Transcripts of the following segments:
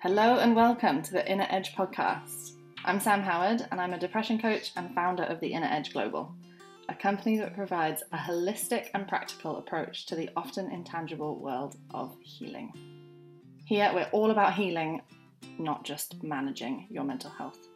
Hello and welcome to the Inner Edge podcast. I'm Sam Howard and I'm a depression coach and founder of the Inner Edge Global, a company that provides a holistic and practical approach to the often intangible world of healing. Here we're all about healing, not just managing your mental health.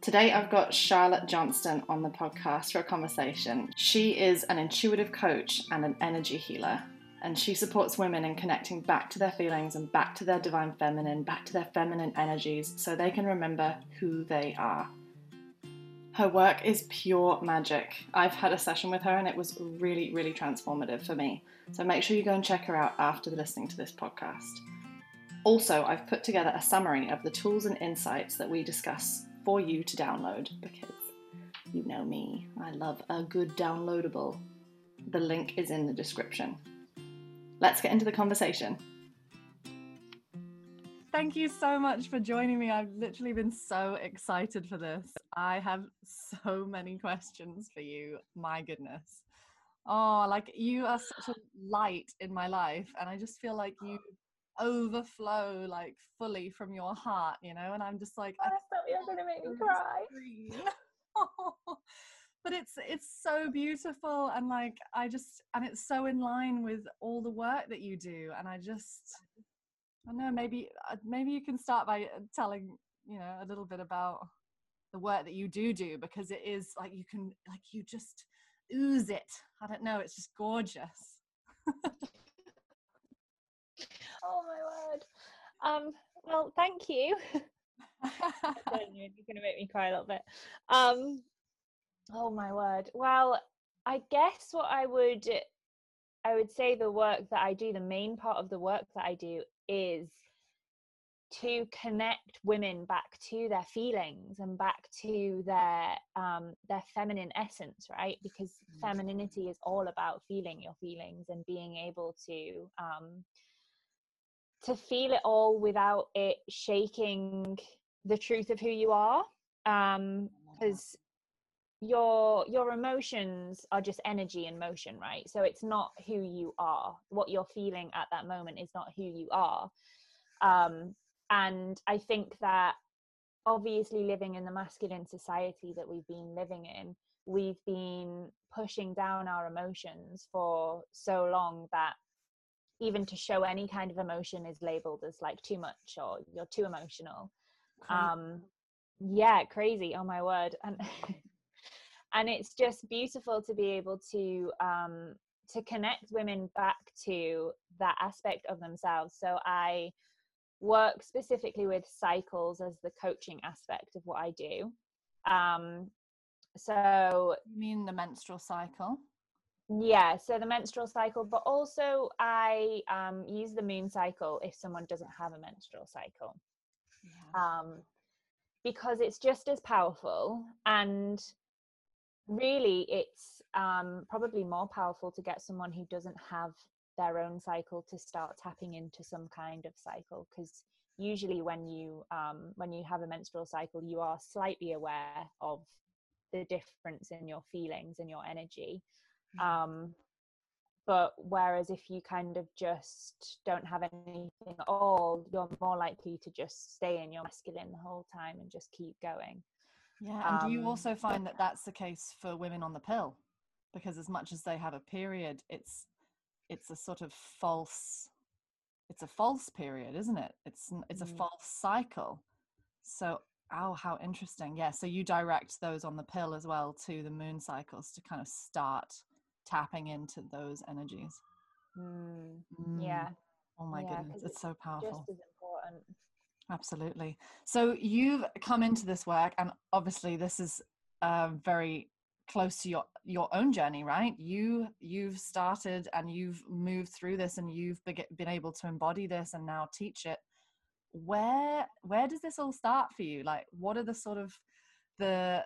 Today I've got Charlotte Johnston on the podcast for a conversation. She is an intuitive coach and an energy healer and she supports women in connecting back to their feelings and back to their divine feminine, back to their feminine energies so they can remember who they are. Her work is pure magic. I've had a session with her and it was really, really transformative for me. So make sure you go and check her out after listening to this podcast. Also, I've put together a summary of the tools and insights that we discuss for you to download because you know me, I love a good downloadable. The link is in the description. Let's get into the conversation. Thank you so much for joining me. I've literally been so excited for this. I have so many questions for you. My goodness. Oh, like you are such a light in my life, and I just feel like you overflow like fully from your heart, you know. And I'm just like, I thought you were gonna make me cry. but it's it's so beautiful and like i just and it's so in line with all the work that you do and i just i don't know maybe uh, maybe you can start by uh, telling you know a little bit about the work that you do do because it is like you can like you just ooze it. I don't know it's just gorgeous. Oh my word. Um well thank you. You're gonna make me cry a little bit. Um Oh my word. Well, I guess what I would I would say the work that I do, the main part of the work that I do is to connect women back to their feelings and back to their um, their feminine essence, right? Because mm. femininity is all about feeling your feelings and being able to um, to feel it all without it shaking the truth of who you are. Um, because your your emotions are just energy and motion right? So it's not who you are. What you're feeling at that moment is not who you are. Um and i think that obviously living in the masculine society that we've been living in we've been pushing down our emotions for so long that even to show any kind of emotion is labeled as like too much or you're too emotional. Um yeah crazy. Oh my word. And and it's just beautiful to be able to um, to connect women back to that aspect of themselves. So i work specifically with cycles as the coaching aspect of what i do. Um, so you mean the menstrual cycle? Yeah so the menstrual cycle but also i um, use the moon cycle if someone doesn't have a menstrual cycle. Yeah. um, because it's just as powerful and really it's um, probably more powerful to get someone who doesn't have their own cycle to start tapping into some kind of cycle because usually when you um, when you have a menstrual cycle you are slightly aware of the difference in your feelings and your energy mm-hmm. um, but whereas if you kind of just don't have anything at all you're more likely to just stay in your masculine the whole time and just keep going yeah, and um, do you um, also find that that's the case for women on the pill? Because as much as they have a period, it's it's a sort of false it's a false period, isn't it? It's it's a mm. false cycle. So oh how interesting. Yeah, so you direct those on the pill as well to the moon cycles to kind of start tapping into those energies. Mm. Mm. Yeah. Oh my yeah, goodness, it's, it's so powerful. Just as important. Absolutely. So you've come into this work, and obviously this is uh, very close to your your own journey, right? You you've started and you've moved through this, and you've been able to embody this and now teach it. Where where does this all start for you? Like, what are the sort of the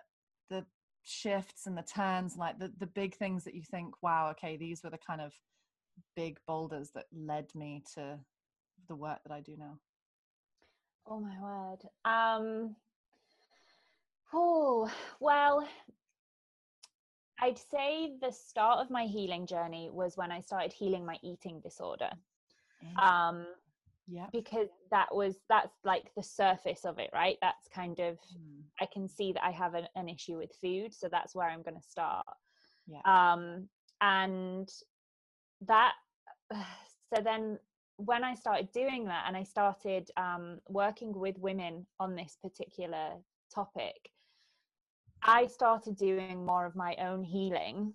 the shifts and the turns, like the the big things that you think, wow, okay, these were the kind of big boulders that led me to the work that I do now. Oh my word. Um oh well I'd say the start of my healing journey was when I started healing my eating disorder. Um Yeah. Because that was that's like the surface of it, right? That's kind of Mm. I can see that I have an, an issue with food, so that's where I'm going to start. Yeah. Um, and that, so then when I started doing that and I started um, working with women on this particular topic, I started doing more of my own healing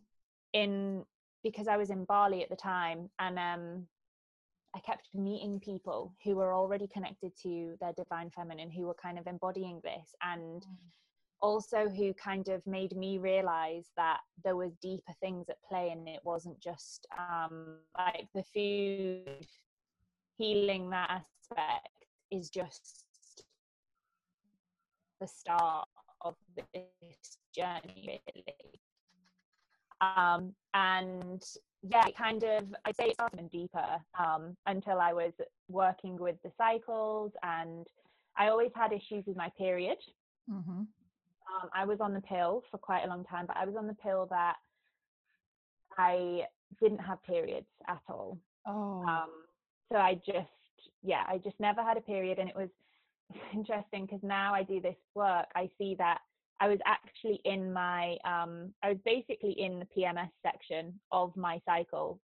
in because I was in Bali at the time and um, I kept meeting people who were already connected to their divine feminine, who were kind of embodying this, and also who kind of made me realize that there was deeper things at play, and it wasn't just um, like the food healing that aspect is just the start of this journey, really. Um, and yeah, it kind of, I'd say it started even deeper um, until I was working with the cycles and I always had issues with my period. Mm-hmm. Um, I was on the pill for quite a long time, but I was on the pill that I didn't have periods at all. Oh. So I just, yeah, I just never had a period. And it was interesting because now I do this work, I see that I was actually in my, um, I was basically in the PMS section of my cycle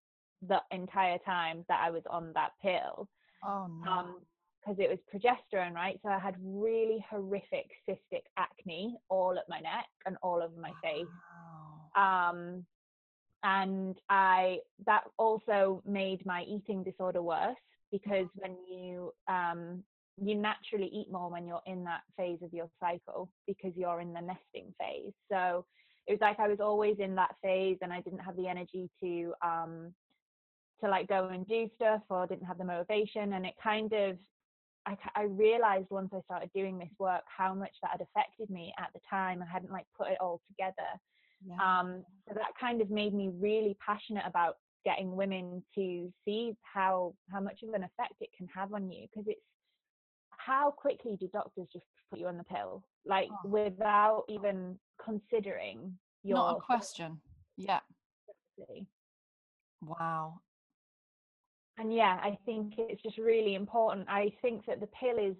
the entire time that I was on that pill. oh no. Um, because it was progesterone, right? So I had really horrific cystic acne all at my neck and all over my face. Wow. Um, and I that also made my eating disorder worse because when you um, you naturally eat more when you're in that phase of your cycle because you're in the nesting phase. So it was like I was always in that phase and I didn't have the energy to um, to like go and do stuff or didn't have the motivation and it kind of I realized once I started doing this work how much that had affected me at the time. I hadn't like put it all together. Yeah. Um, so that kind of made me really passionate about getting women to see how how much of an effect it can have on you because it's how quickly do doctors just put you on the pill like Oh. without even considering your Not a question. Yeah. Wow. and yeah i think it's just really important i think that the pill is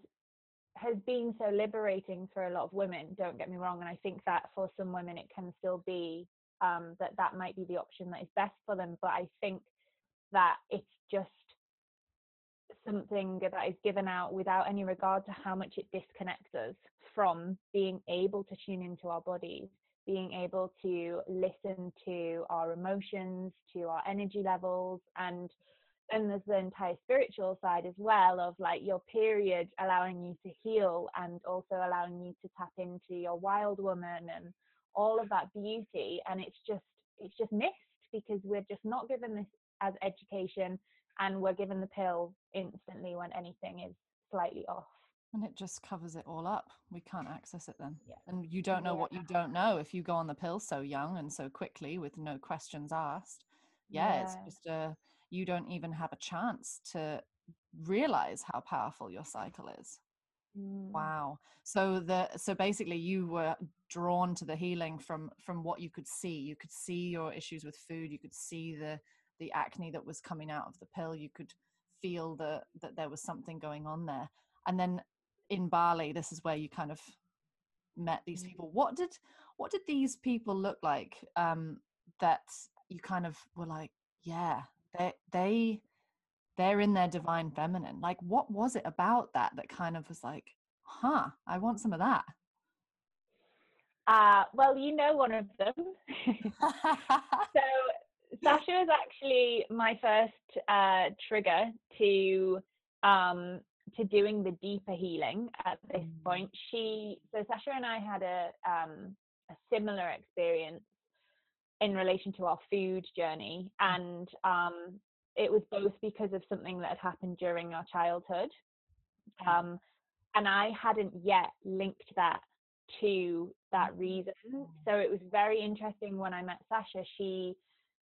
has been so liberating for a lot of women don't get me wrong and i think that for some women it can still be um, that that might be the option that is best for them but i think that it's just something that is given out without any regard to how much it disconnects us from being able to tune into our bodies being able to listen to our emotions to our energy levels and then there's the entire spiritual side as well of like your period allowing you to heal and also allowing you to tap into your wild woman and all of that beauty and it's just it's just missed because we're just not given this as education and we're given the pill instantly when anything is slightly off And it just covers it all up. We can't access it then. Yeah. And you don't know what you don't know if you go on the pill so young and so quickly with no questions asked. Yeah, it's just a you don't even have a chance to realize how powerful your cycle is. Mm. Wow. So the so basically you were drawn to the healing from from what you could see. You could see your issues with food, you could see the the acne that was coming out of the pill, you could feel the that there was something going on there. And then in Bali, this is where you kind of met these Mm. people. What did what did these people look like um that you kind of were like, yeah, they they they're in their divine feminine. Like what was it about that that kind of was like, huh, I want some of that. Uh, well, you know one of them. so Sasha was actually my first uh, trigger to um, to doing the deeper healing. At this Mm. point, she so Sasha and I had a um, a similar experience in relation to our food journey, and um, it was both because of something that had happened during our childhood, um, and I hadn't yet linked that to that reason. So it was very interesting when I met Sasha. She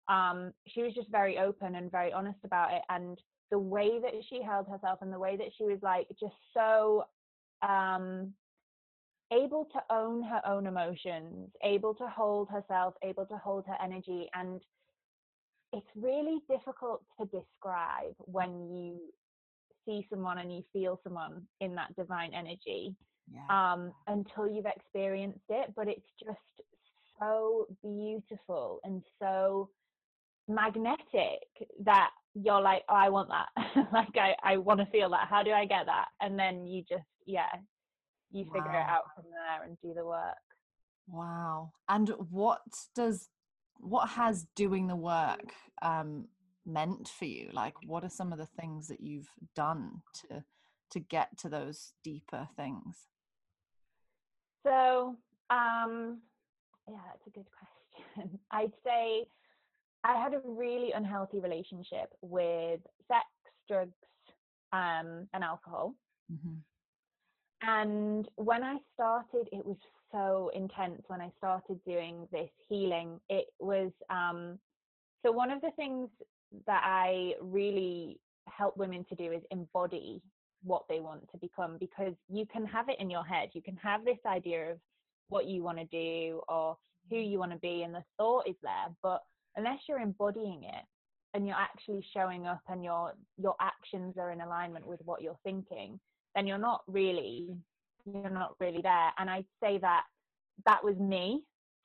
um, she was just very open and very honest about it, and the way that she held herself and the way that she was like just so um, able to own her own emotions, able to hold herself, able to hold her energy, and it's really difficult to describe when you see someone and you feel someone in that divine energy yeah. um, until you've experienced it. But it's just so beautiful and so magnetic that you're like, oh, I want that. like, I, I want to feel that. How do I get that? And then you just, yeah, you wow. figure it out from there and do the work. Wow. And what does, what has doing the work um, meant for you? Like, what are some of the things that you've done to, to get to those deeper things? So, um, yeah, that's a good question. I'd say I had a really unhealthy relationship with sex, drugs, um, and alcohol. Mm-hmm. And when I started, it was so intense. When I started doing this healing, it was um, so one of the things that I really help women to do is embody what they want to become because you can have it in your head. You can have this idea of what you want to do or who you want to be, and the thought is there, but unless you're embodying it and you're actually showing up and your your actions are in alignment with what you're thinking then you're not really you're not really there. And i'd say that that was me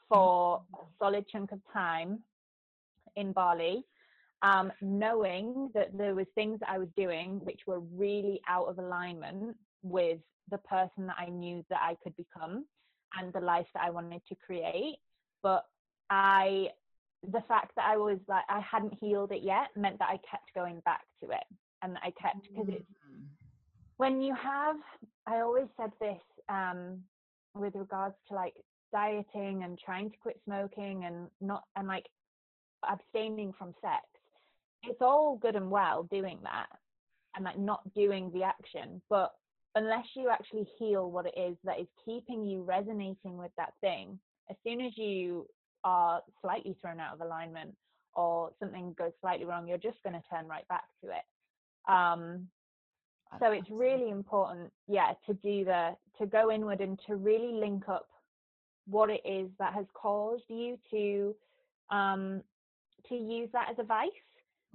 for a solid chunk of time in bali um, knowing that there was things that i was doing which were really out of alignment with the person that i knew that i could become and the life that i wanted to create. But i the fact that I was like I hadn't healed it yet meant that I kept going back to it and I kept because it's mm. When you have I always said this um with regards to like dieting and trying to quit smoking and not and like abstaining from sex it's all good and well doing that and like not doing the action but unless you actually heal what it is that is keeping you resonating with that thing as soon as you are slightly thrown out of alignment or something goes slightly wrong, you're just going to turn right back to it. Um, so it's really important, yeah, to do the to go inward and to really link up what it is that has caused you to um, to use that as a vice.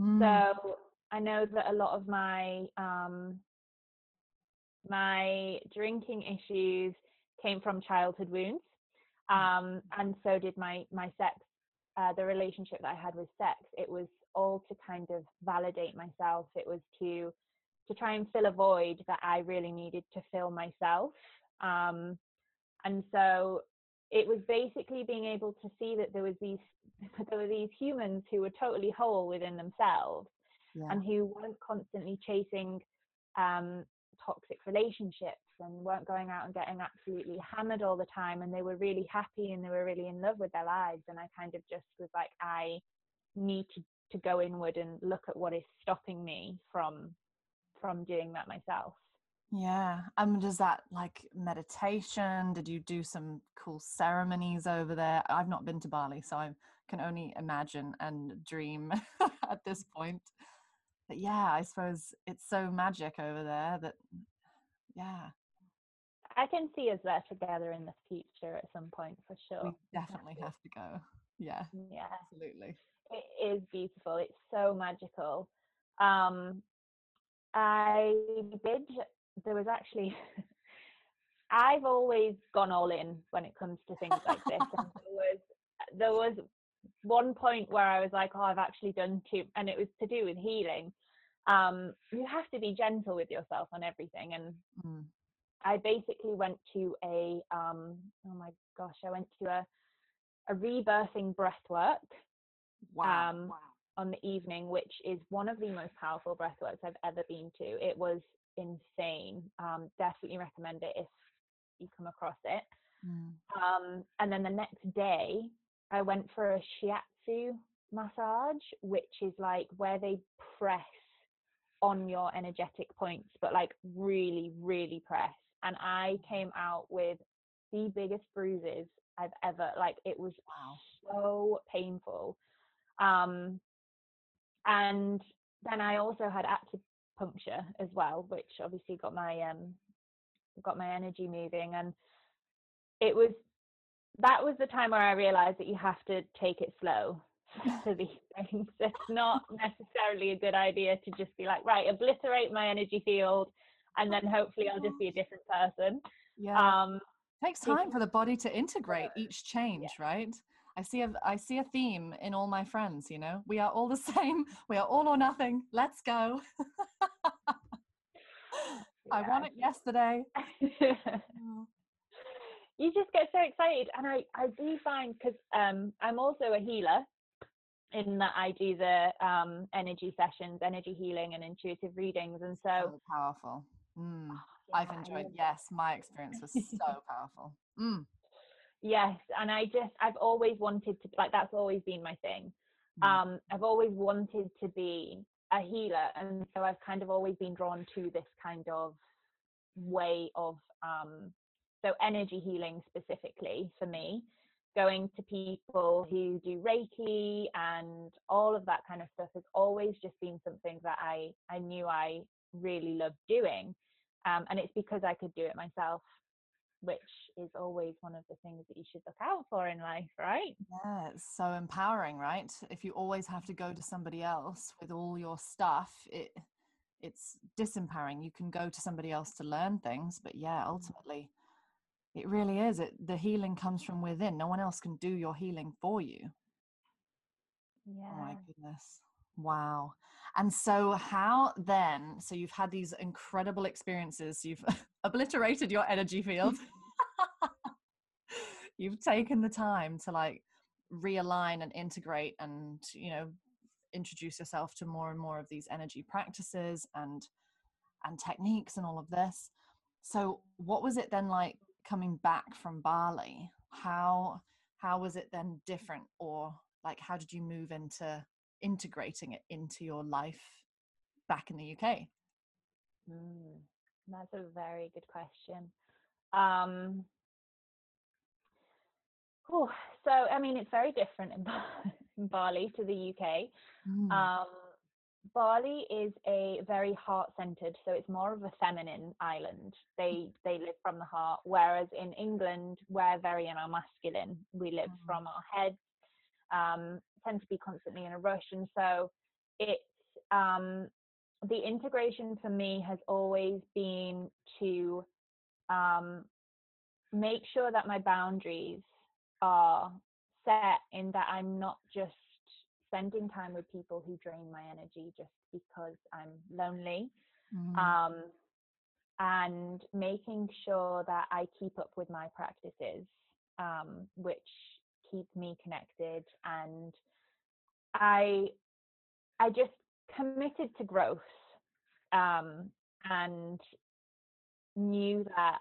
Mm. So I know that a lot of my um, my drinking issues came from childhood wounds um, and so did my my sex uh, the relationship that i had with sex it was all to kind of validate myself it was to to try and fill a void that i really needed to fill myself um, and so it was basically being able to see that there was these there were these humans who were totally whole within themselves yeah. and who weren't constantly chasing um, toxic relationships and weren't going out and getting absolutely hammered all the time and they were really happy and they were really in love with their lives and i kind of just was like i need to, to go inward and look at what is stopping me from from doing that myself yeah um does that like meditation did you do some cool ceremonies over there i've not been to bali so i can only imagine and dream at this point but yeah i suppose it's so magic over there that yeah I can see us there together in the future at some point for sure. We definitely have to go. Yeah. Yeah. Absolutely. It is beautiful. It's so magical. Um I did there was actually I've always gone all in when it comes to things like this. and there was there was one point where I was like, oh, I've actually done too, and it was to do with healing. Um, you have to be gentle with yourself on everything, and mm. I basically went to a um, oh my gosh, I went to a a rebirthing breath work. Wow. Um, wow. On the evening, which is one of the most powerful breathworks I've ever been to. It was insane. Um, definitely recommend it if you come across it. Mm. Um, and then the next day, I went for a shiatsu massage, which is like where they press on your energetic points, but like really, really press and I came out with the biggest bruises I've ever like it was wow. so painful. Um and then I also had acupuncture as well, which obviously got my um got my energy moving and it was that was the time where I realized that you have to take it slow to these things. It's not necessarily a good idea to just be like, right, obliterate my energy field, and then hopefully I'll just be a different person. Yeah. Um, it takes time for the body to integrate each change, yeah. right? I see a I see a theme in all my friends, you know. We are all the same. We are all or nothing. Let's go. I want it yesterday. Oh. you just get so excited and I, I do find because um, I'm also a healer in that I do the um, energy sessions, energy healing, and intuitive readings, and so, so powerful. Mm. Oh, yeah, I've enjoyed. Yes, my experience was so powerful. Mm. Yes, and I just I've always wanted to like that's always been my thing. Mm. Um, I've always wanted to be a healer, and so I've kind of always been drawn to this kind of way of um, so energy healing specifically for me going to people who do Reiki and all of that kind of stuff has always just been something that I, I knew I really loved doing. Um, and it's because I could do it myself, which is always one of the things that you should look out for in life, right? Yeah, it's so empowering, right? If you always have to go to somebody else with all your stuff, it it's disempowering. You can go to somebody else to learn things, but yeah, mm. ultimately it really is. It the healing comes from within. No one else can do your healing for you. Yeah. Oh my goodness. Wow. And so how then so you've had these incredible experiences. You've obliterated your energy field. you've taken the time to like realign and integrate and you know introduce yourself to more and more of these energy practices and and techniques and all of this so what was it then like coming back from Bali, how how was it then different, or like how did you move into integrating it into your life back in the UK? Mm, that's a very good question. Um, oh, so I mean, it's very different in, in Bali to the UK. Mm. Um, Bali is a very heart centered, so it's more of a feminine island. They they live from the heart, whereas in England we're very in our masculine. We live mm-hmm. from our heads, um, tend to be constantly in a rush, and so it's um, the integration for me has always been to um, make sure that my boundaries are set in that I'm not just spending time with people who drain my energy just because I'm lonely. Mm. Um, and making sure that I keep up with my practices, um, which keep me connected. And I, I just committed to growth um, and knew that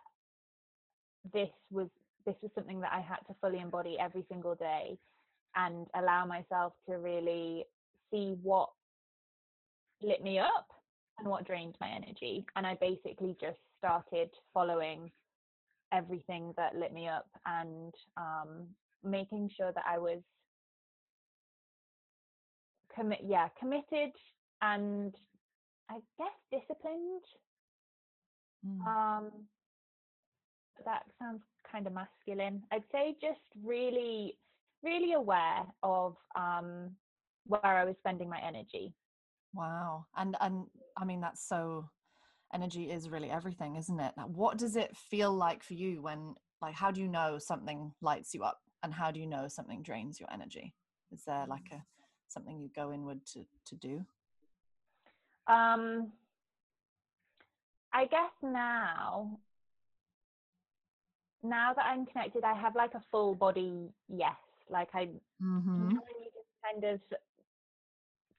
this was this was something that I had to fully embody every single day and allow myself to really see what lit me up and what drained my energy. And I basically just started following everything that lit me up and um, making sure that I was commit yeah committed and I guess disciplined. Mm. Um, that sounds kind of masculine. I'd say just really really aware of um, where I was spending my energy. Wow. And and I mean that's so energy is really everything, isn't it? Now, what does it feel like for you when like how do you know something lights you up and how do you know something drains your energy? Is there like a something you go inward to to do? Um I guess now now that I'm connected I have like a full body yes like I mm-hmm. kind of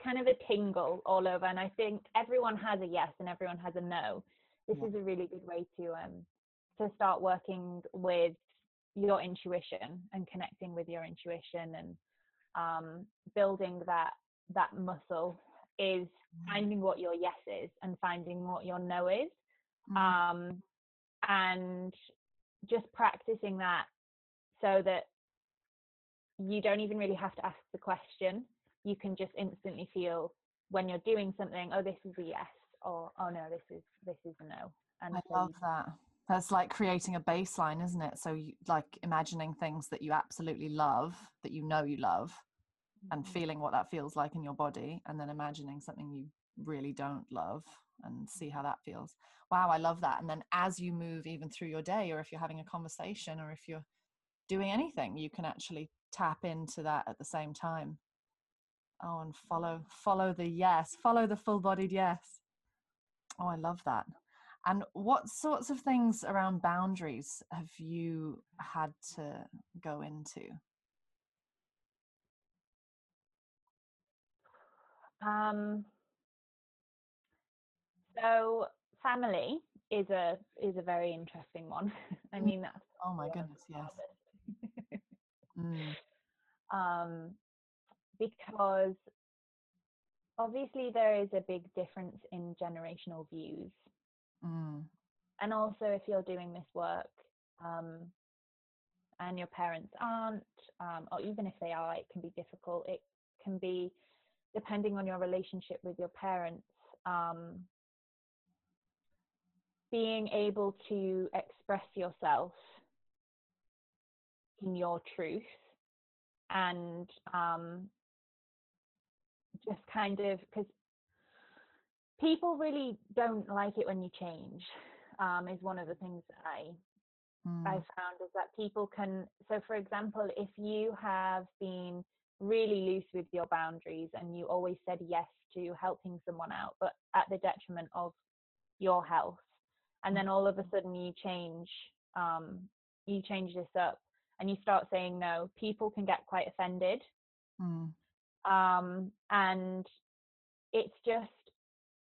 kind of a tingle all over. And I think everyone has a yes and everyone has a no. This yeah. is a really good way to um to start working with your intuition and connecting with your intuition and um, building that that muscle is mm-hmm. finding what your yes is and finding what your no is mm-hmm. um, and just practicing that so that you don't even really have to ask the question. You can just instantly feel when you're doing something, oh, this is a yes, or oh no, this is this is a no. And I so love that. That's like creating a baseline, isn't it? So, you, like imagining things that you absolutely love, that you know you love, and Mm-hmm. feeling what that feels like in your body and then imagining something you really don't love and see how that feels. Wow i love that. And then as you move even through your day or if you're having a conversation or if you're doing anything you can actually tap into that at the same time. Oh and follow follow the yes follow the full bodied yes. Oh i love that. And what sorts of things around boundaries have you had to go into Um, so family is a is a very interesting one. I Mm. mean, that's oh my goodness yes mm, um, because obviously there is a big difference in generational views, mm, and also if you're doing this work, um, and your parents aren't, um, or even if they are, it can be difficult. It can be depending on your relationship with your parents. Um, being able to express yourself in your truth and um, just kind of because people really don't like it when you change um, is one of the things that I mm, I found is that people can so for example if you have been really loose with your boundaries and you always said yes to helping someone out but at the detriment of your health. And then all of a sudden you change um, you change this up and you start saying no. People can get quite offended. Mm, um, and it's just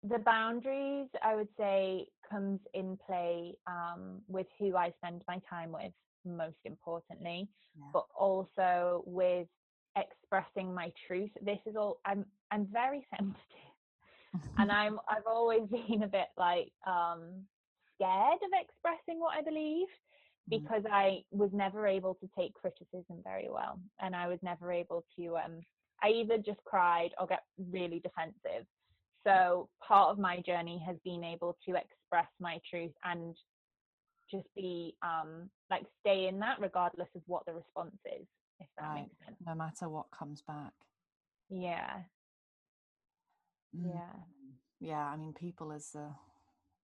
the boundaries i would say comes in play um, with who i spend my time with most importantly yeah. but also with expressing my truth. This is all i'm i'm very sensitive. And i'm i've always been a bit like um scared of expressing what i believe Mm, because i was never able to take criticism very well. And i was never able to um i either just cried or get really defensive. So part of my journey has been able to express my truth and just be um like stay in that regardless of what the response is if that Right. makes sense. no matter what comes back. Yeah. Mm. yeah. yeah i mean people is uh,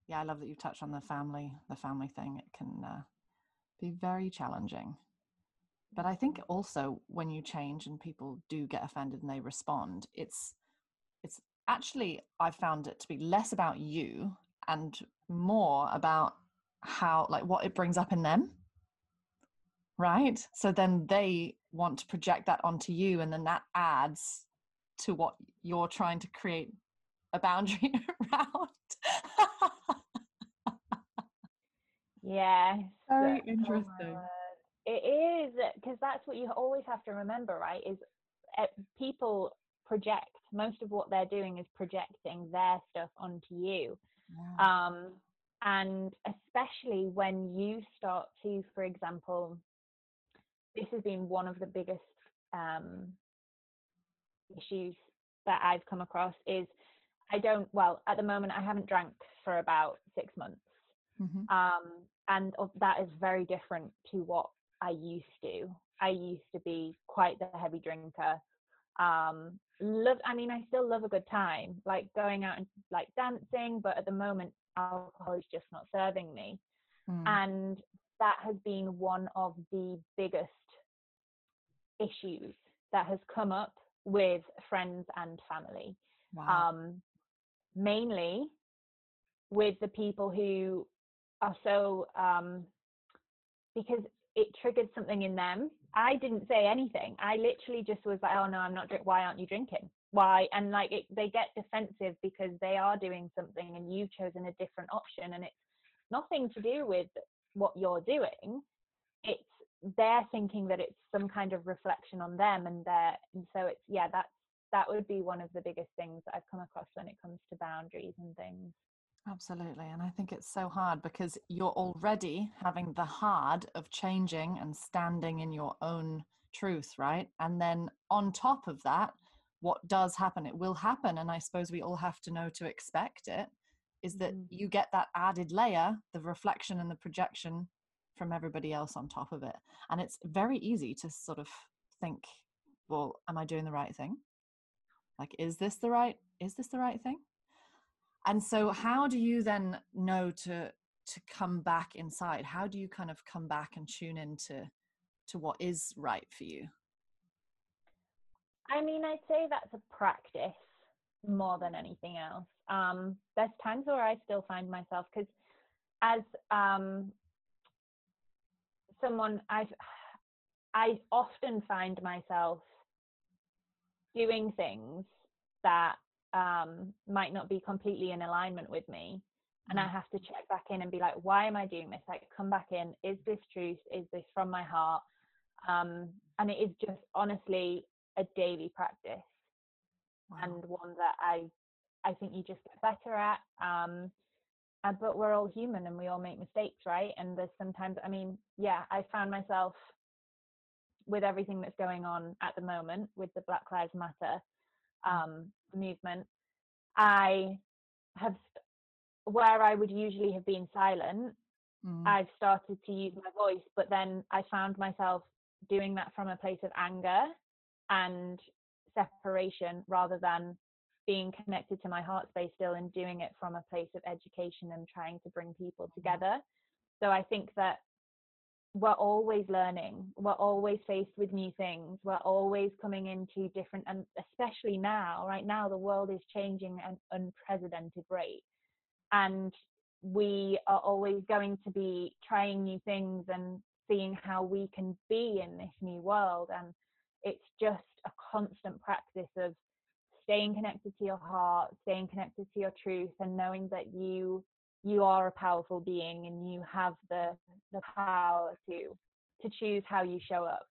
yeah i love that you touched on the family the family thing it can uh, be very challenging. But i think also when you change and people do get offended and they respond it's it's actually i found it to be less about you and more about how like what it brings up in them right so then they want to project that onto you and then that adds to what you're trying to create a boundary around Yes. Very oh interesting. word. It is because that's what you always have to remember, right? Is uh, people project most of what they're doing is projecting their stuff onto you. Yeah. Um, and especially when you start to, for example, this has been one of the biggest um, issues that I've come across is I don't, well, at the moment, I haven't drank for about six months. Mhm. Um, and that is very different to what I used to. I used to be quite the heavy drinker. Um, love, I mean, I still love a good time, like going out and like dancing, but at the moment, alcohol is just not serving me. Mm. And that has been one of the biggest issues that has come up with friends and family wow. um, mainly with the people who are so um, because it triggered something in them. I didn't say anything. I literally just was like, "Oh no, I'm not drinking. Why aren't you drinking? Why?" And like it, they get defensive because they are doing something, and you've chosen a different option, and it's nothing to do with what you're doing. It's they're thinking that it's some kind of reflection on them, and they're and so it's yeah, that's that would be one of the biggest things that I've come across when it comes to boundaries and things. Absolutely. And I think it's so hard because you're already having the hard of changing and standing in your own truth, right? And then on top of that, what does happen, it will happen. And I suppose we all have to know to expect it is that Mhm. you get that added layer, the reflection and the projection from everybody else on top of it. And it's very easy to sort of think, well am i doing the right thing? Like is this the right is this the right thing? And so how do you then know to to come back inside? How do you kind of come back and tune into to what is right for you? I mean i'd say that's a practice more than anything else um there's times where i still find myself because as um someone i've i often find myself doing things that um, might not be completely in alignment with me. And I mm. have to check back in and be like, why am I doing this? Like, come back in. Is this truth? Is this from my heart? Um, and it is just honestly a daily practice wow. and one that I, I think you just get better at. Um, and, but we're all human and we all make mistakes, right? And there's sometimes, I mean, yeah, I found myself with everything that's going on at the moment with the Black Lives Matter mm. um, movement, I have, where I would usually have been silent, mm. I've started to use my voice, but then I found myself doing that from a place of anger and separation rather than being connected to my heart space still and doing it from a place of education and trying to bring people mm. together. So I think that we're always learning we're always faced with new things we're always coming into different and especially now right now the world is changing at an unprecedented rate and we are always going to be trying new things and seeing how we can be in this new world and it's just a constant practice of staying connected to your heart staying connected to your truth and knowing that you you are a powerful being and you have the the power to to choose how you show up.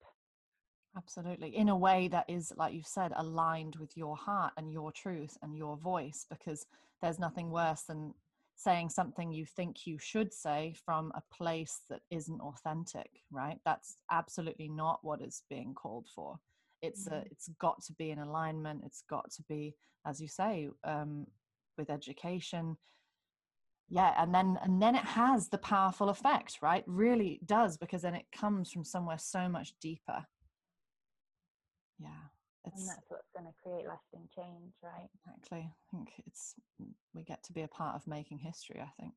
Absolutely. In a way that is like you said aligned with your heart and your truth and your voice because there's nothing worse than saying something you think you should say from a place that isn't authentic right? That's absolutely not what is being called for it's mm-hmm. a it's got to be in alignment it's got to be as you say um, with education. Yeah and then and then it has the powerful effect right? Really does because then it comes from somewhere so much deeper. Yeah it's, and that's what's going to create lasting change right? Exactly. I think it's we get to be a part of making history i think.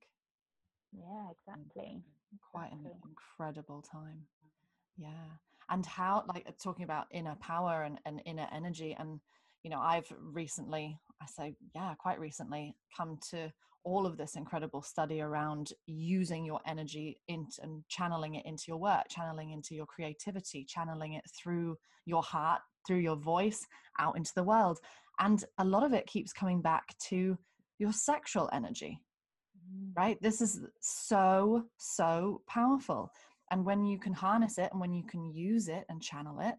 Yeah exactly. Quite exactly. an incredible time. Yeah and how like talking about inner power and, and inner energy and you know i've recently i say yeah quite recently come to all of this incredible study around using your energy into, and channeling it into your work, channeling into your creativity, channeling it through your heart, through your voice out into the world. And a lot of it keeps coming back to your sexual energy, mm. right? This is so, so powerful. And when you can harness it and when you can use it and channel it,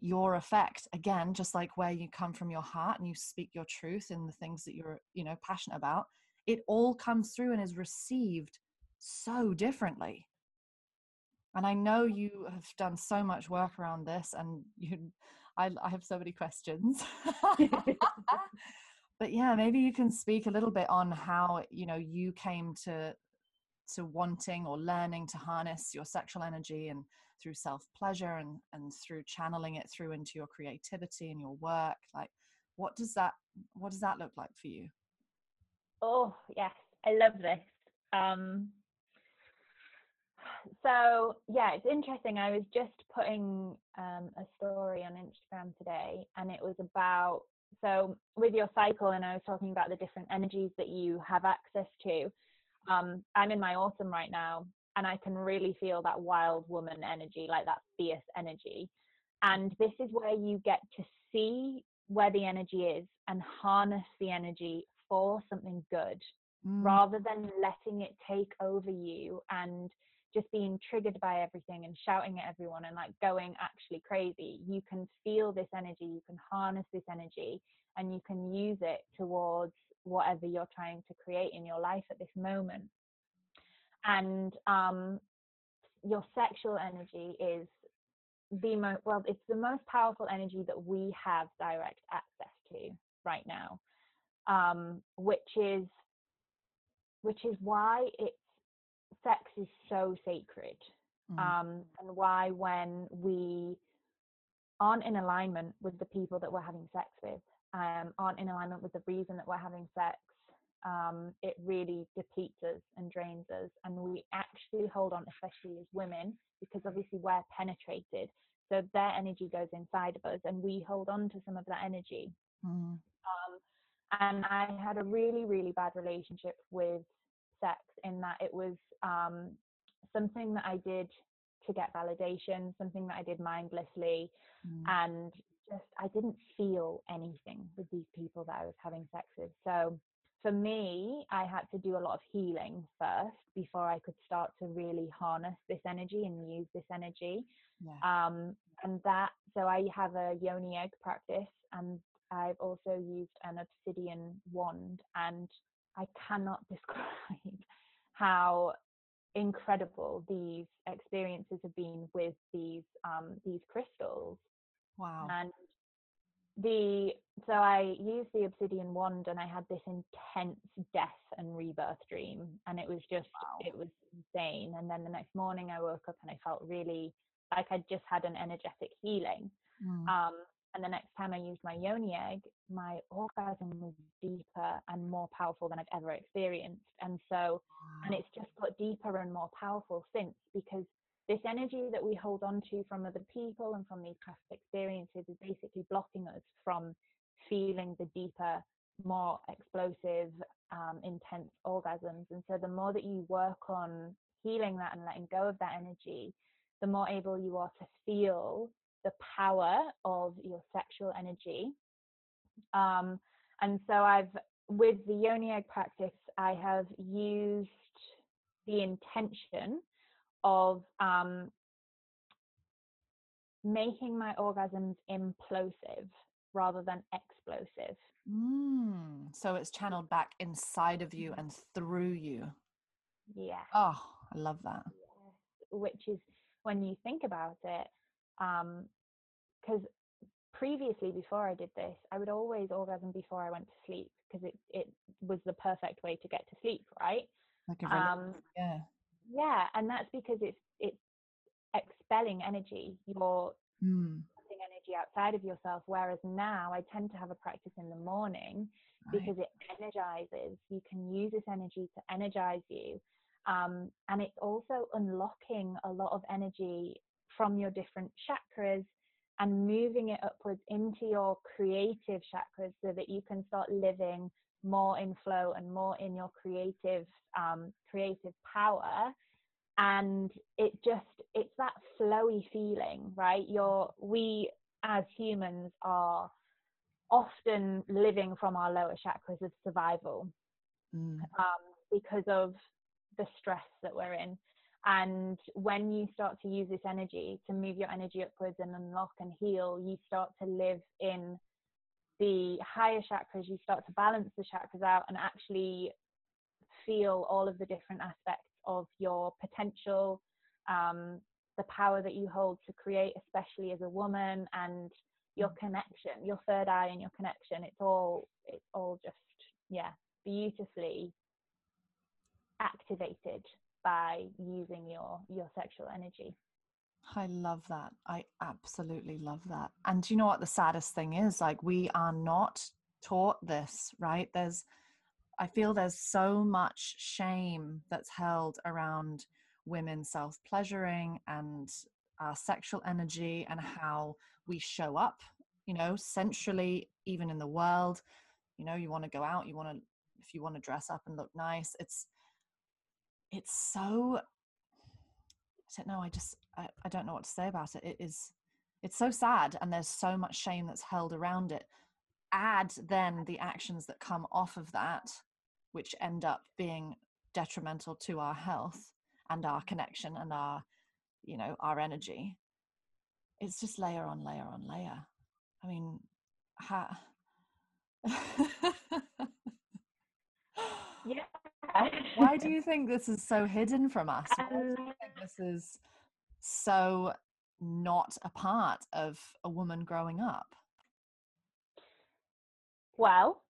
your effect again just like where you come from your heart and you speak your truth in the things that you're you know passionate about it all comes through and is received so differently. And i know you have done so much work around this and you i, I have so many questions. But yeah maybe you can speak a little bit on how you know you came to to wanting or learning to harness your sexual energy and through self pleasure and and through channeling it through into your creativity and your work like what does that what does that look like for you Oh, yes, I love this. Um, so yeah, it's interesting. I was just putting um, a story on Instagram today, and it was about so with your cycle, and I was talking about the different energies that you have access to. Um, I'm in my autumn right now, and I can really feel that wild woman energy, like that fierce energy. And this is where you get to see where the energy is and harness the energy for something good mm. rather than letting it take over you and just being triggered by everything and shouting at everyone and like going actually crazy. You can feel this energy, you can harness this energy, and you can use it towards whatever you're trying to create in your life at this moment. And um, your sexual energy is the most well, it's the most powerful energy that we have direct access to right now um, which is which is why it's sex is so sacred mm. um, and why when we aren't in alignment with the people that we're having sex with, um, aren't in alignment with the reason that we're having sex, um, it really depletes us and drains us. And we actually hold on, especially as women, because obviously we're penetrated. So their energy goes inside of us, and we hold on to some of that energy. Mm. Um, and I had a really, really bad relationship with sex in that it was um, something that I did to get validation, something that I did mindlessly, mm. and just I didn't feel anything with these people that I was having sex with. So for me, I had to do a lot of healing first before I could start to really harness this energy and use this energy. Yeah. Um, and that, so I have a yoni egg practice, and I've also used an obsidian wand, and I cannot describe how incredible these experiences have been with these um, these crystals. Wow. And the so I used the obsidian wand and I had this intense death and rebirth dream and it was just wow. it was insane. And then the next morning I woke up and I felt really like I'd just had an energetic healing. Mm. Um, and the next time I used my yoni egg, my orgasm was deeper and more powerful than I've ever experienced. And so, and it's just got deeper and more powerful since because this energy that we hold on to from other people and from these past experiences is basically blocking us from feeling the deeper, more explosive, um, intense orgasms. And so, the more that you work on healing that and letting go of that energy, the more able you are to feel the power of your sexual energy. Um, and so I've, with the yoni egg practice, I have used the intention of um, making my orgasms implosive rather than explosive. Mm, so it's channeled back inside of you and through you. Yeah. Oh, I love that. Yes. Which is when you think about it, because um, previously before I did this, I would always orgasm before I went to sleep because it it was the perfect way to get to sleep, right? Like a um, yeah, yeah, and that's because it's it's expelling energy. You're mm. energy outside of yourself. Whereas now, I tend to have a practice in the morning right. because it energizes. You can use this energy to energize you. Um, and it's also unlocking a lot of energy from your different chakras and moving it upwards into your creative chakras so that you can start living more in flow and more in your creative um, creative power. And it just it's that flowy feeling right? You're we as humans are often living from our lower chakras of survival mm. um, because of the stress that we're in. And when you start to use this energy to move your energy upwards and unlock and heal, you start to live in the higher chakras, you start to balance the chakras out and actually feel all of the different aspects of your potential, um, the power that you hold to create, especially as a woman, and your mm. connection, your third eye and your connection. It's all, it's all just, yeah, beautifully activated by using your your sexual energy I love that. I absolutely love that. And you know what the saddest thing is? Like we are not taught this, right? There's I feel there's so much shame that's held around women self-pleasuring and our sexual energy and how we show up, you know, centrally even in the world. You know, you want to go out, you want to if you want to dress up and look nice, it's it's so don't know, I just I, I don't know what to say about it. It is it's so sad and there's so much shame that's held around it. Add then the actions that come off of that, which end up being detrimental to our health and our connection and our, you know, our energy. It's just layer on layer on layer. I mean, ha- yeah why do you think this is so hidden from us? Why do you think this is so not a part of a woman growing up? Well,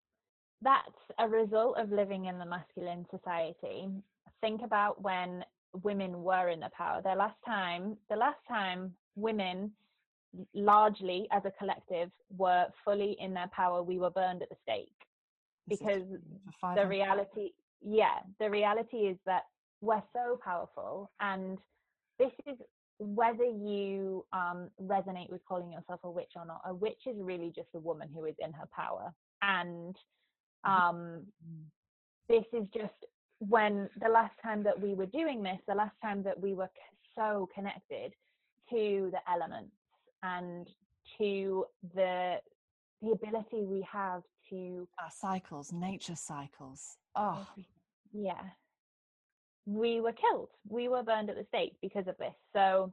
that's a result of living in the masculine society. Think about when women were in the power. The last time, the last time women largely as a collective were fully in their power we were burned at the stake because the reality yeah the reality is that we're so powerful and this is whether you um, resonate with calling yourself a witch or not a witch is really just a woman who is in her power and mm-hmm. um, mm. this is just when the last time that we were doing this the last time that we were so connected to the elements and to the the ability we have to our cycles nature cycles oh. Yeah. We were killed. We were burned at the stake because of this. So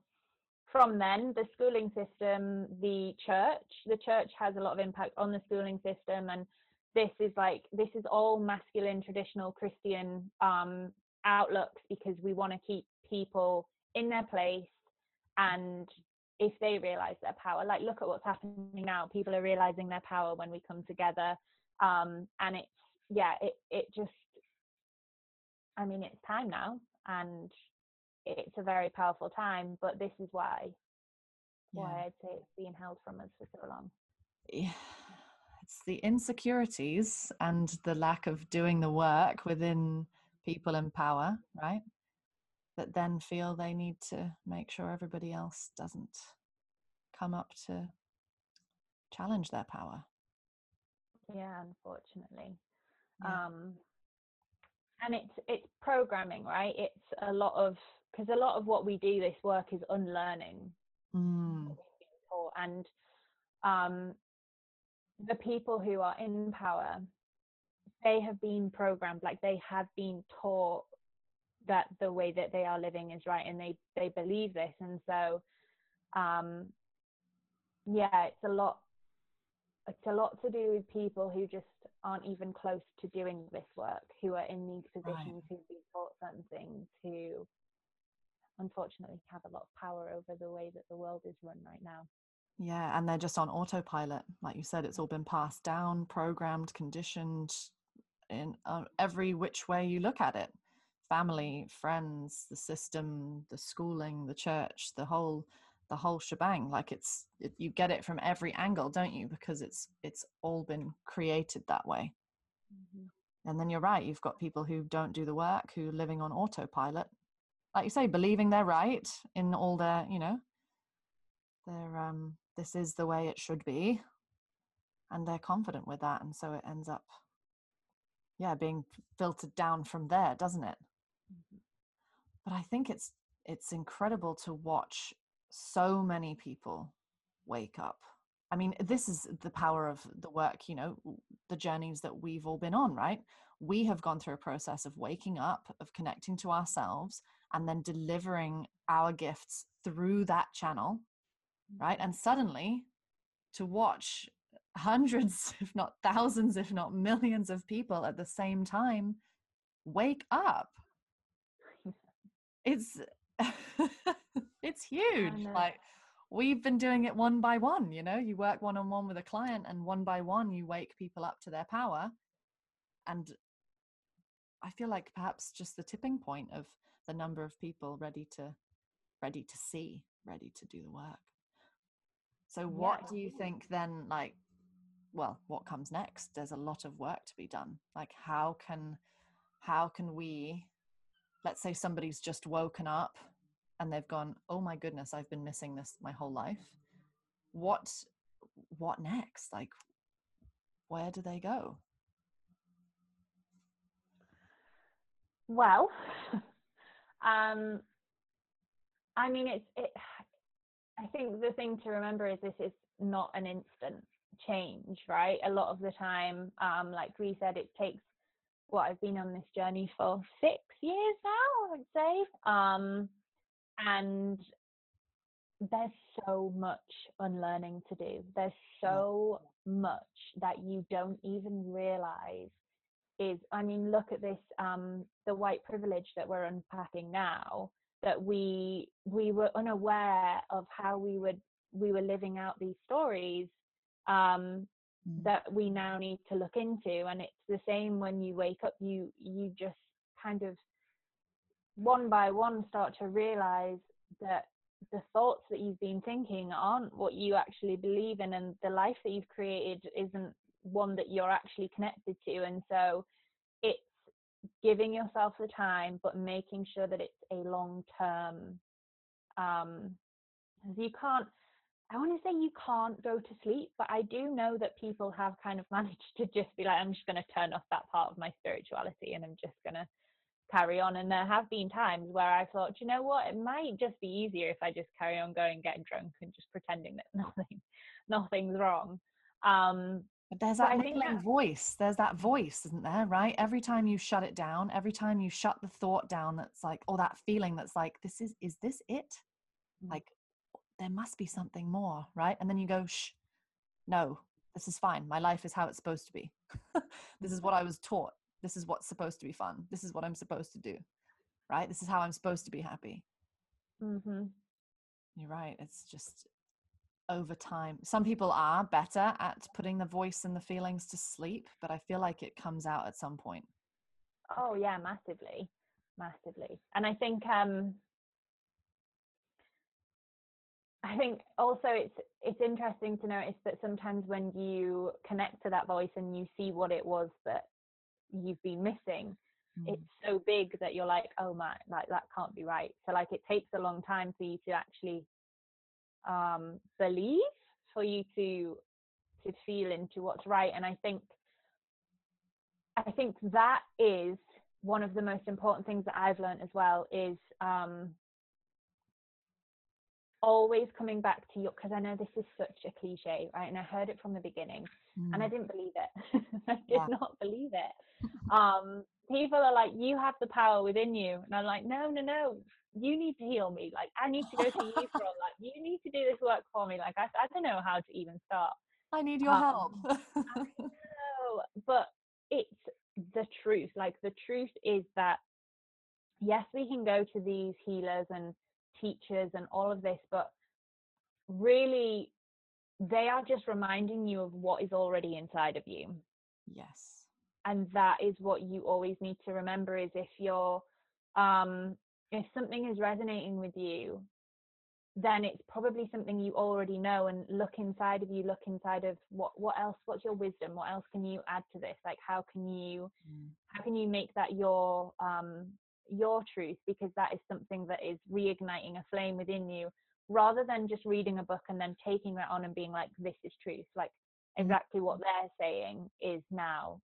from then the schooling system the church the church has a lot of impact on the schooling system and this is like this is all masculine traditional christian um outlooks because we want to keep people in their place and if they realize their power like look at what's happening now. People are realizing their power when we come together um and it's yeah it it just i mean it's time now and it's a very powerful time but this is why yeah. why i'd say it's being held from us for so long yeah it's the insecurities and the lack of doing the work within people in power right that then feel they need to make sure everybody else doesn't come up to challenge their power. Yeah, unfortunately. Yeah. Um, and it's it's programming, right? It's a lot of because a lot of what we do this work is unlearning, mm. and um, the people who are in power, they have been programmed, like they have been taught that the way that they are living is right and they they believe this and so um yeah it's a lot it's a lot to do with people who just aren't even close to doing this work who are in these positions right. who've been taught certain things who unfortunately have a lot of power over the way that the world is run right now. Yeah and they're just on autopilot. Like you said it's all been passed down programmed conditioned in uh, every which way you look at it. Family, friends, the system, the schooling, the church, the whole the whole shebang like it's it, you get it from every angle don't you? Because it's it's all been created that way. Mm-hmm. and then you're right you've got people who don't do the work who are living on autopilot. Like you say believing they're right in all their you know their um this is the way it should be and they're confident with that and so it ends up yeah being filtered down from there doesn't it? But I think it's it's incredible to watch so many people wake up. I mean, this is the power of the work, you know, the journeys that we've all been on, right? We have gone through a process of waking up, of connecting to ourselves, and then delivering our gifts through that channel, mm. right? And suddenly to watch hundreds, if not thousands, if not millions of people at the same time wake up it's it's huge like we've been doing it one by one you know? You work one on one with a client and one by one you wake people up to their power and i feel like perhaps just the tipping point of the number of people ready to ready to see ready to do the work. So what yeah. do you think then like well what comes next? There's a lot of work to be done. Like how can how can we let's say somebody's just woken up and they've gone oh my goodness i've been missing this my whole life. What what next? Like where do they go? Well um i mean it's it i think the thing to remember is this is not an instant change right? A lot of the time um like we said it takes what I've been on this journey for six years now, I'd say. Um, and there's so much unlearning to do. There's so much that you don't even realize is I mean, look at this um the white privilege that we're unpacking now, that we we were unaware of how we would we were living out these stories um Mm. that we now need to look into and it's the same when you wake up you you just kind of one by one start to realize that the thoughts that you've been thinking aren't what you actually believe in and the life that you've created isn't one that you're actually connected to. And so it's giving yourself the time but making sure that it's a long term um you can't I want to say you can't go to sleep, but I do know that people have kind of managed to just be like, I'm just going to turn off that part of my spirituality and I'm just going to carry on. And there have been times where I thought, you know what, it might just be easier if I just carry on going, getting drunk and just pretending that nothing, nothing's wrong. Um, but there's that niggling that, voice. There's that voice, isn't there? Right. Every time you shut it down, every time you shut the thought down, that's like, or that feeling that's like, this is, is this it? Mm. Like, there must be something more, right? And then you go, shh, no, this is fine. My life is how it's supposed to be. this is what I was taught. This is what's supposed to be fun. This is what I'm supposed to do, right? This is how I'm supposed to be happy. Mm-hmm. You're right. It's just over time. Some people are better at putting the voice and the feelings to sleep, but I feel like it comes out at some point. Oh yeah, massively, massively. And I think um I think also it's it's interesting to notice that sometimes when you connect to that voice and you see what it was that you've been missing, mm. it's so big that you're like, oh my, like that can't be right. So like it takes a long time for you to actually um, believe, for you to to feel into what's right. And I think I think that is one of the most important things that I've learned as well is um, always coming back to your because I know this is such a cliche, right? And I heard it from the beginning mm. and I mm. didn't believe it. I did yeah. not believe it. Um, people are like, you have the power within you. And I'm like, no, no, no. You need to heal me. Like I need to go to you for like you need to do this work for me. Like I, I don't know how to even start. I need your um, help. Know, but it's the truth. Like the truth is that yes, we can go to these healers and teachers and all of this, but really they are just reminding you of what is already inside of you. Yes. And that is what you always need to remember is if you're um if something is resonating with you, then it's probably something you already know and look inside of you, look inside of what what else, what's your wisdom? What else can you add to this? Like how can you mm. how can you make that your um your truth because that is something that is reigniting a flame within you rather than just reading a book and then taking that on and being like this is truth like mm-hmm. exactly what they're saying is now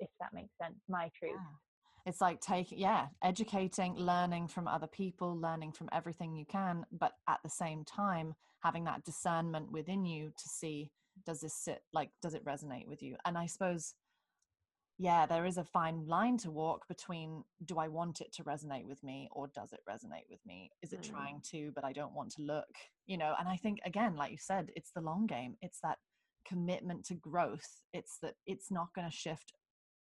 if that makes sense my truth yeah. it's like taking yeah educating learning from other people learning from everything you can but at the same time having that discernment within you to see does this sit like does it resonate with you and i suppose yeah, there is a fine line to walk between do I want it to resonate with me or does it resonate with me? Is it mm. trying to, but I don't want to look, you know? And I think, again, like you said, it's the long game. It's that commitment to growth. It's that it's not going to shift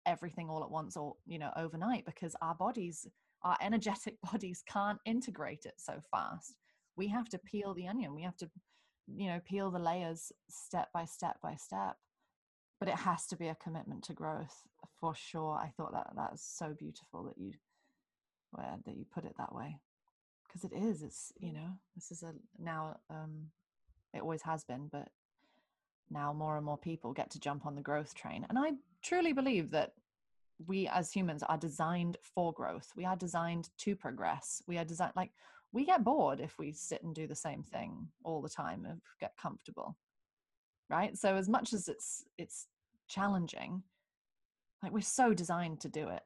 everything all at once or, you know, overnight because our bodies, our energetic bodies can't integrate it so fast. We have to peel the onion. We have to, you know, peel the layers step by step by step but it has to be a commitment to growth for sure. I thought that that's so beautiful that you where that you put it that way because it is. It's you know this is a now um, it always has been, but now more and more people get to jump on the growth train, and I truly believe that we as humans are designed for growth. We are designed to progress. We are designed like we get bored if we sit and do the same thing all the time and get comfortable right so as much as it's it's challenging like we're so designed to do it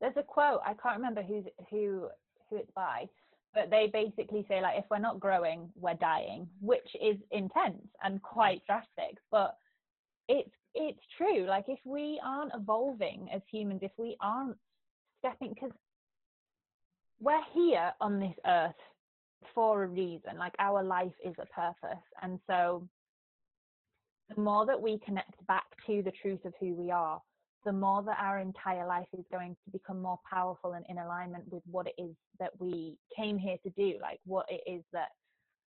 there's a quote i can't remember who's who who it's by but they basically say like if we're not growing we're dying which is intense and quite drastic but it's it's true. Like if we aren't evolving as humans if we aren't stepping because we're here on this earth for a reason. Like our life is a purpose. And so the more that we connect back to the truth of who we are, the more that our entire life is going to become more powerful and in alignment with what it is that we came here to do, like what it is that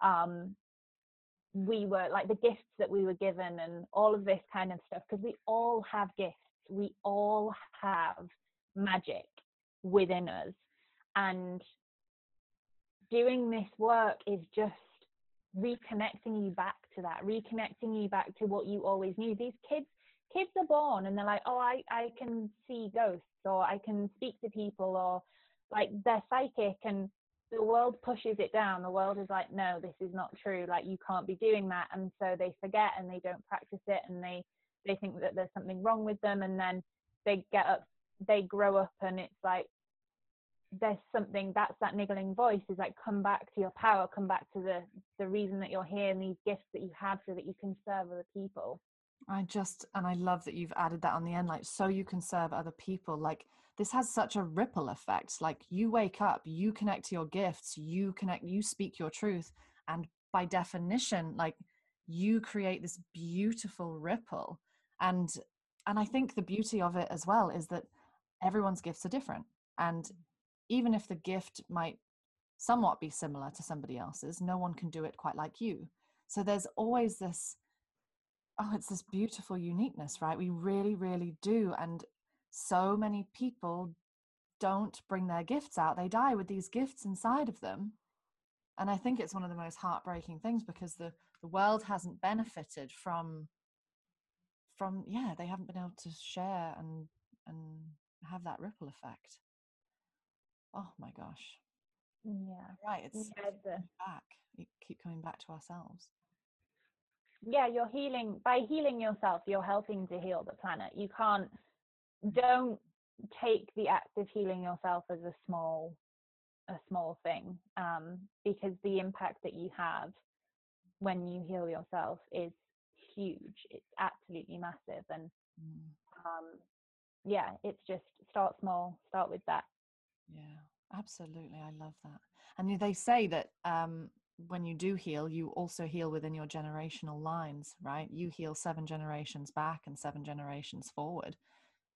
um, we were, like the gifts that we were given, and all of this kind of stuff. Because we all have gifts, we all have magic within us. And doing this work is just reconnecting you back to that, reconnecting you back to what you always knew. These kids, kids are born and they're like, oh, I, I can see ghosts or I can speak to people or like they're psychic and the world pushes it down. The world is like, no, this is not true. Like you can't be doing that. And so they forget and they don't practice it and they, they think that there's something wrong with them. And then they get up, they grow up and it's like, there's something that's that niggling voice is like come back to your power come back to the the reason that you're here and these gifts that you have so that you can serve other people i just and i love that you've added that on the end like so you can serve other people like this has such a ripple effect like you wake up you connect to your gifts you connect you speak your truth and by definition like you create this beautiful ripple and and i think the beauty of it as well is that everyone's gifts are different and even if the gift might somewhat be similar to somebody else's, no one can do it quite like you. So there's always this, oh, it's this beautiful uniqueness, right? We really, really do. And so many people don't bring their gifts out, they die with these gifts inside of them. And I think it's one of the most heartbreaking things because the, the world hasn't benefited from from yeah they haven't been able to share and and have that ripple effect oh my gosh yeah right it's yeah, the, back keep coming back to ourselves yeah you're healing by healing yourself you're helping to heal the planet you can't don't take the act of healing yourself as a small a small thing um, because the impact that you have when you heal yourself is huge it's absolutely massive and mm. um, yeah it's just start small start with that yeah, absolutely. I love that. And they say that um, when you do heal, you also heal within your generational lines, right? You heal seven generations back and seven generations forward.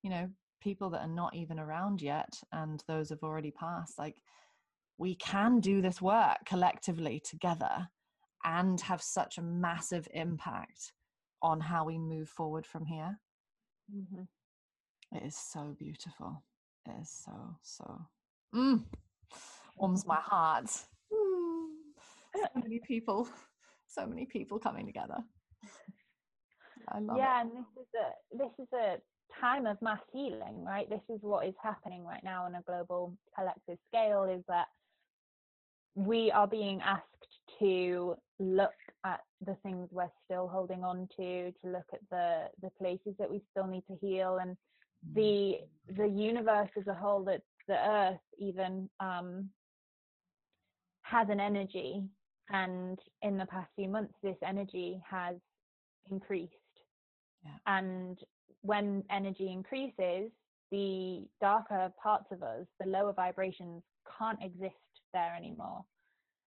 You know, people that are not even around yet and those have already passed, like we can do this work collectively together and have such a massive impact on how we move forward from here. Mm-hmm. It is so beautiful. It is so, so mm, warms my heart. So many people, so many people coming together. I love yeah, it. and this is a this is a time of mass healing, right? This is what is happening right now on a global collective scale. Is that we are being asked to look at the things we're still holding on to, to look at the the places that we still need to heal, and mm. the the universe as a whole that the earth even um, has an energy and in the past few months this energy has increased yeah. and when energy increases the darker parts of us the lower vibrations can't exist there anymore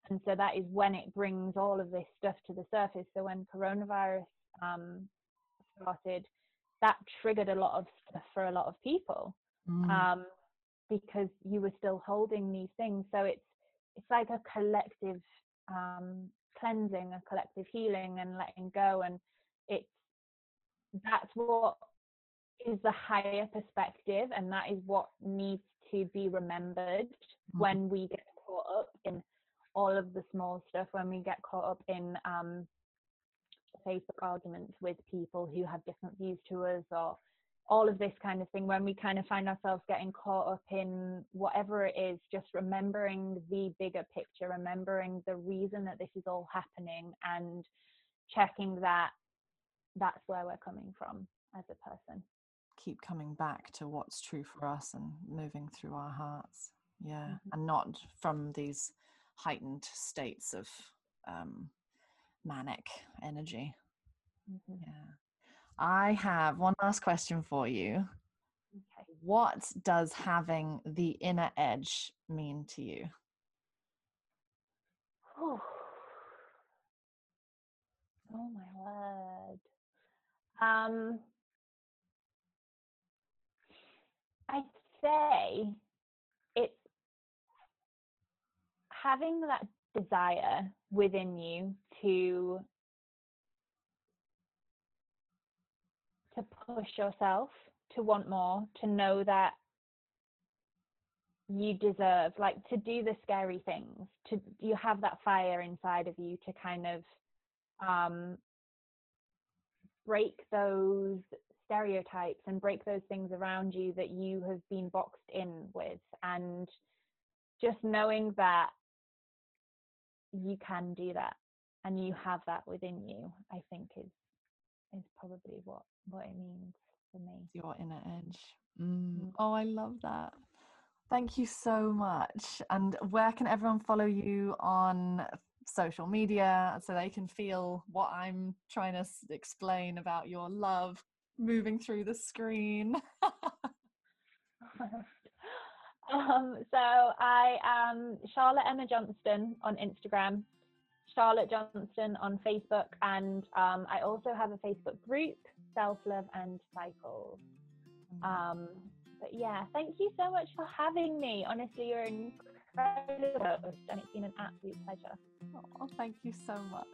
and so that is when it brings all of this stuff to the surface so when coronavirus um, started that triggered a lot of stuff for a lot of people mm. um, because you were still holding these things so it's it's like a collective um, cleansing a collective healing and letting go and it's that's what is the higher perspective and that is what needs to be remembered mm-hmm. when we get caught up in all of the small stuff when we get caught up in um, facebook arguments with people who have different views to us or all of this kind of thing when we kind of find ourselves getting caught up in whatever it is just remembering the bigger picture remembering the reason that this is all happening and checking that that's where we're coming from as a person keep coming back to what's true for us and moving through our hearts yeah mm-hmm. and not from these heightened states of um, manic energy mm-hmm. yeah I have one last question for you. Okay. What does having the inner edge mean to you? Oh, oh my word. Um, I'd say it's having that desire within you to to push yourself to want more, to know that you deserve like to do the scary things to you have that fire inside of you to kind of um break those stereotypes and break those things around you that you have been boxed in with and just knowing that you can do that and you have that within you i think is is probably what what it means for me. Your inner edge. Mm. Mm. oh i love that. Thank you so much. And where can everyone follow you on social media so they can feel what i'm trying to explain about your love moving through the screen? Um, so i am charlotte emma johnston on instagram Charlotte Johnston on Facebook, and um, I also have a Facebook group, Self Love and Cycles. Mm. Um, but yeah, thank you so much for having me. Honestly, you're incredible host, and it's been an absolute pleasure. Oh, thank you so much.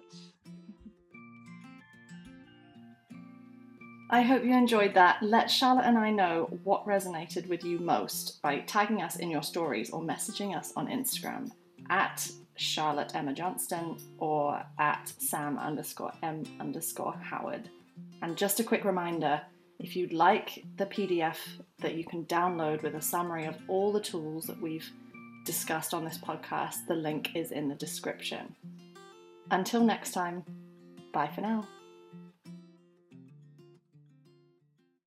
I hope you enjoyed that. Let Charlotte and I know what resonated with you most by tagging us in your stories or messaging us on Instagram at Charlotte Emma Johnston or at Sam underscore M underscore Howard. And just a quick reminder if you'd like the PDF that you can download with a summary of all the tools that we've discussed on this podcast, the link is in the description. Until next time, bye for now.